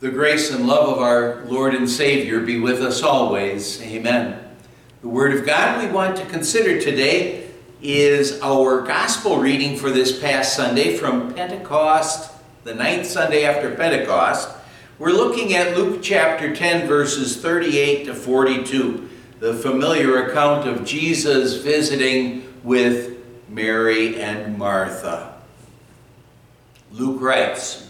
The grace and love of our Lord and Savior be with us always. Amen. The Word of God we want to consider today is our gospel reading for this past Sunday from Pentecost, the ninth Sunday after Pentecost. We're looking at Luke chapter 10, verses 38 to 42, the familiar account of Jesus visiting with Mary and Martha. Luke writes,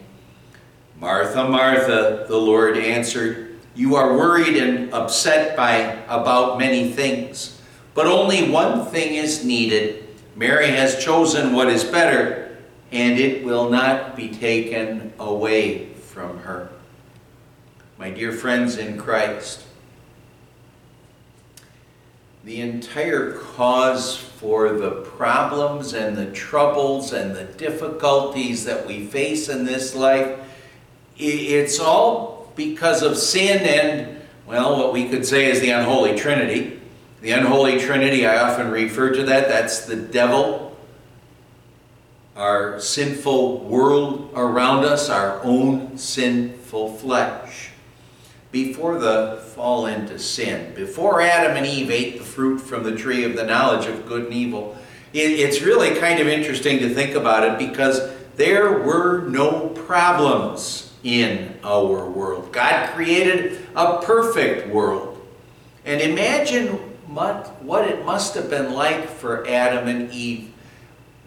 Martha, Martha, the Lord answered, you are worried and upset by about many things, but only one thing is needed. Mary has chosen what is better, and it will not be taken away from her. My dear friends in Christ, the entire cause for the problems and the troubles and the difficulties that we face in this life it's all because of sin and, well, what we could say is the unholy trinity. The unholy trinity, I often refer to that, that's the devil, our sinful world around us, our own sinful flesh. Before the fall into sin, before Adam and Eve ate the fruit from the tree of the knowledge of good and evil, it's really kind of interesting to think about it because there were no problems in our world. God created a perfect world. And imagine what, what it must have been like for Adam and Eve.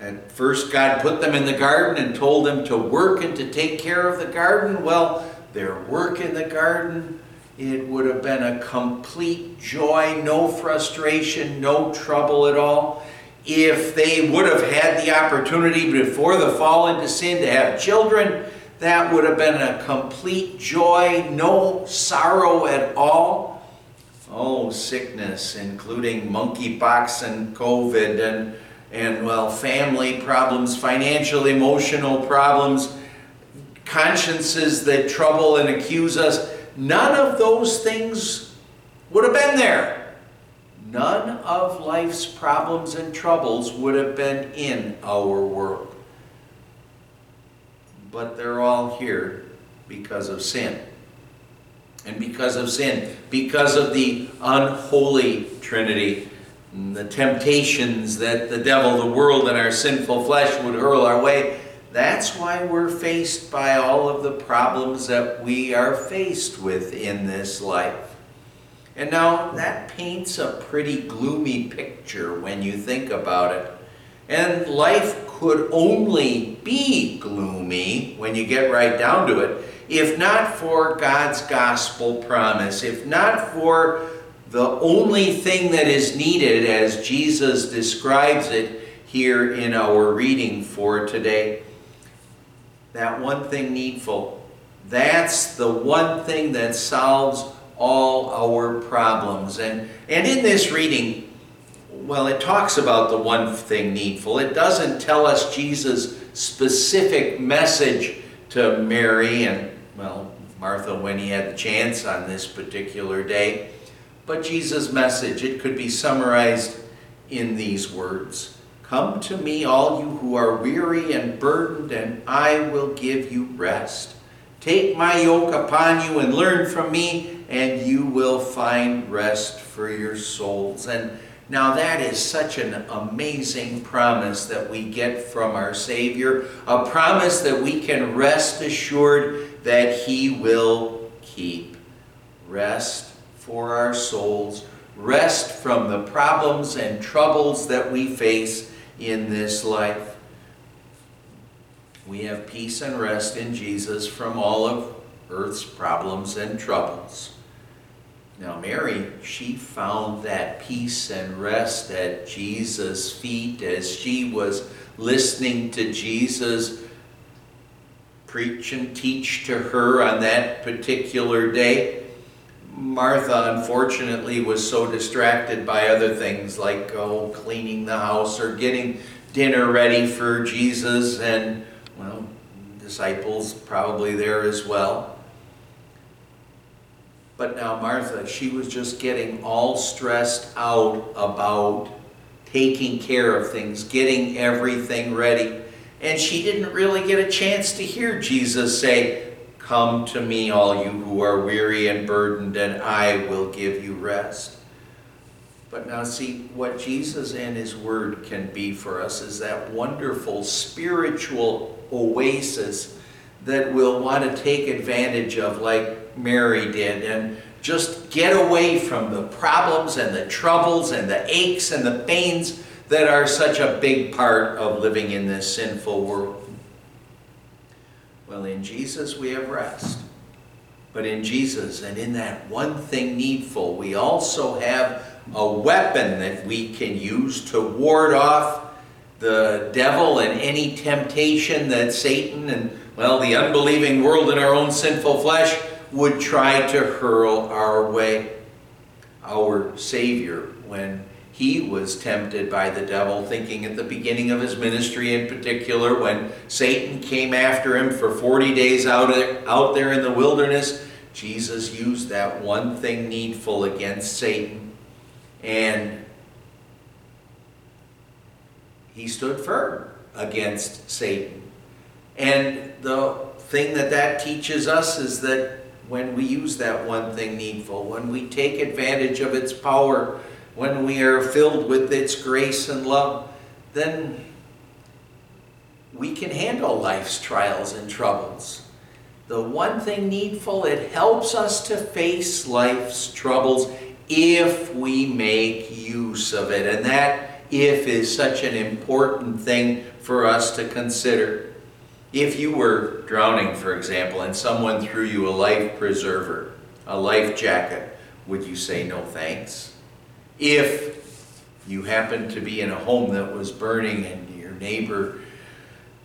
At first, God put them in the garden and told them to work and to take care of the garden. Well, their work in the garden, it would have been a complete joy, no frustration, no trouble at all. If they would have had the opportunity before the fall into sin to have children, that would have been a complete joy, no sorrow at all. Oh, sickness, including monkeypox and COVID and, and well, family problems, financial, emotional problems, consciences that trouble and accuse us. None of those things would have been there. None of life's problems and troubles would have been in our world but they're all here because of sin. And because of sin, because of the unholy Trinity, the temptations that the devil, the world, and our sinful flesh would hurl our way, that's why we're faced by all of the problems that we are faced with in this life. And now that paints a pretty gloomy picture when you think about it. And life could only be gloomy when you get right down to it, if not for God's gospel promise, if not for the only thing that is needed as Jesus describes it here in our reading for today. That one thing needful. That's the one thing that solves all our problems. And, and in this reading, well, it talks about the one thing needful. It doesn't tell us Jesus' specific message to Mary and, well, Martha when he had the chance on this particular day. But Jesus' message, it could be summarized in these words Come to me, all you who are weary and burdened, and I will give you rest. Take my yoke upon you and learn from me, and you will find rest for your souls. And now, that is such an amazing promise that we get from our Savior, a promise that we can rest assured that He will keep. Rest for our souls, rest from the problems and troubles that we face in this life. We have peace and rest in Jesus from all of earth's problems and troubles. Now, Mary, she found that peace and rest at Jesus' feet as she was listening to Jesus preach and teach to her on that particular day. Martha, unfortunately, was so distracted by other things like oh, cleaning the house or getting dinner ready for Jesus, and well, disciples probably there as well. But now, Martha, she was just getting all stressed out about taking care of things, getting everything ready. And she didn't really get a chance to hear Jesus say, Come to me, all you who are weary and burdened, and I will give you rest. But now, see, what Jesus and His Word can be for us is that wonderful spiritual oasis that we'll want to take advantage of, like Mary did, and just get away from the problems and the troubles and the aches and the pains that are such a big part of living in this sinful world. Well, in Jesus we have rest. But in Jesus and in that one thing needful, we also have a weapon that we can use to ward off the devil and any temptation that Satan and, well, the unbelieving world and our own sinful flesh would try to hurl our way. Our Savior, when he was tempted by the devil, thinking at the beginning of his ministry in particular, when Satan came after him for 40 days out, out there in the wilderness, Jesus used that one thing needful against Satan. And he stood firm against Satan. And the thing that that teaches us is that when we use that one thing needful, when we take advantage of its power, when we are filled with its grace and love, then we can handle life's trials and troubles. The one thing needful, it helps us to face life's troubles if we make use of it. And that if is such an important thing for us to consider. If you were drowning, for example, and someone threw you a life preserver, a life jacket, would you say no thanks? If you happened to be in a home that was burning and your neighbor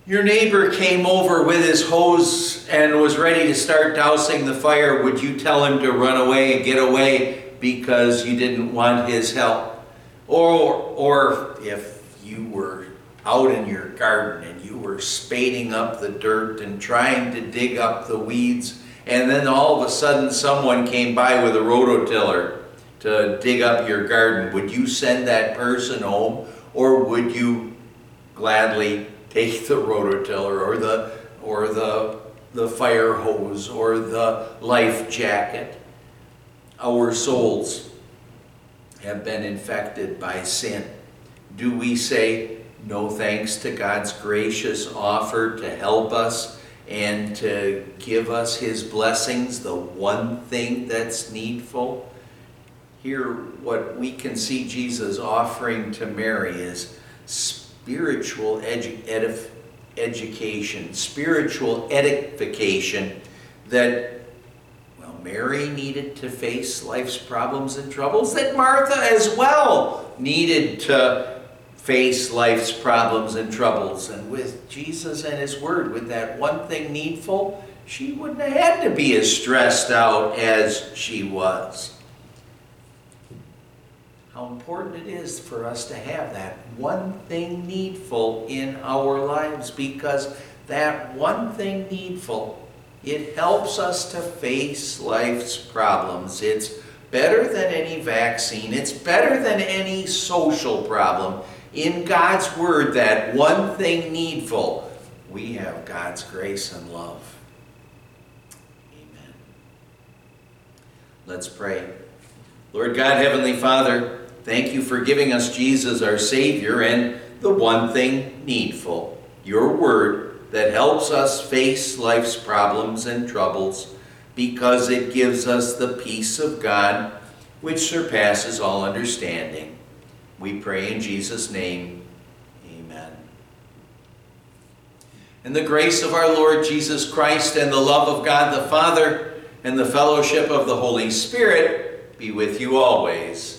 your neighbor came over with his hose and was ready to start dousing the fire, would you tell him to run away and get away because you didn't want his help? Or, or if you were out in your garden and were spading up the dirt and trying to dig up the weeds, and then all of a sudden someone came by with a rototiller to dig up your garden, would you send that person home or would you gladly take the rototiller or the or the the fire hose or the life jacket. Our souls have been infected by sin. Do we say no thanks to God's gracious offer to help us and to give us his blessings, the one thing that's needful? Here, what we can see Jesus offering to Mary is spiritual edu- edif- education, spiritual edification that, well, Mary needed to face life's problems and troubles, that Martha as well needed to face life's problems and troubles. And with Jesus and His Word, with that one thing needful, she wouldn't have had to be as stressed out as she was. How important it is for us to have that one thing needful in our lives because that one thing needful it helps us to face life's problems. It's better than any vaccine. It's better than any social problem in god's word that one thing needful we have god's grace and love. Amen. Let's pray. Lord god heavenly father Thank you for giving us Jesus, our Savior, and the one thing needful, your word that helps us face life's problems and troubles because it gives us the peace of God which surpasses all understanding. We pray in Jesus' name. Amen. And the grace of our Lord Jesus Christ and the love of God the Father and the fellowship of the Holy Spirit be with you always.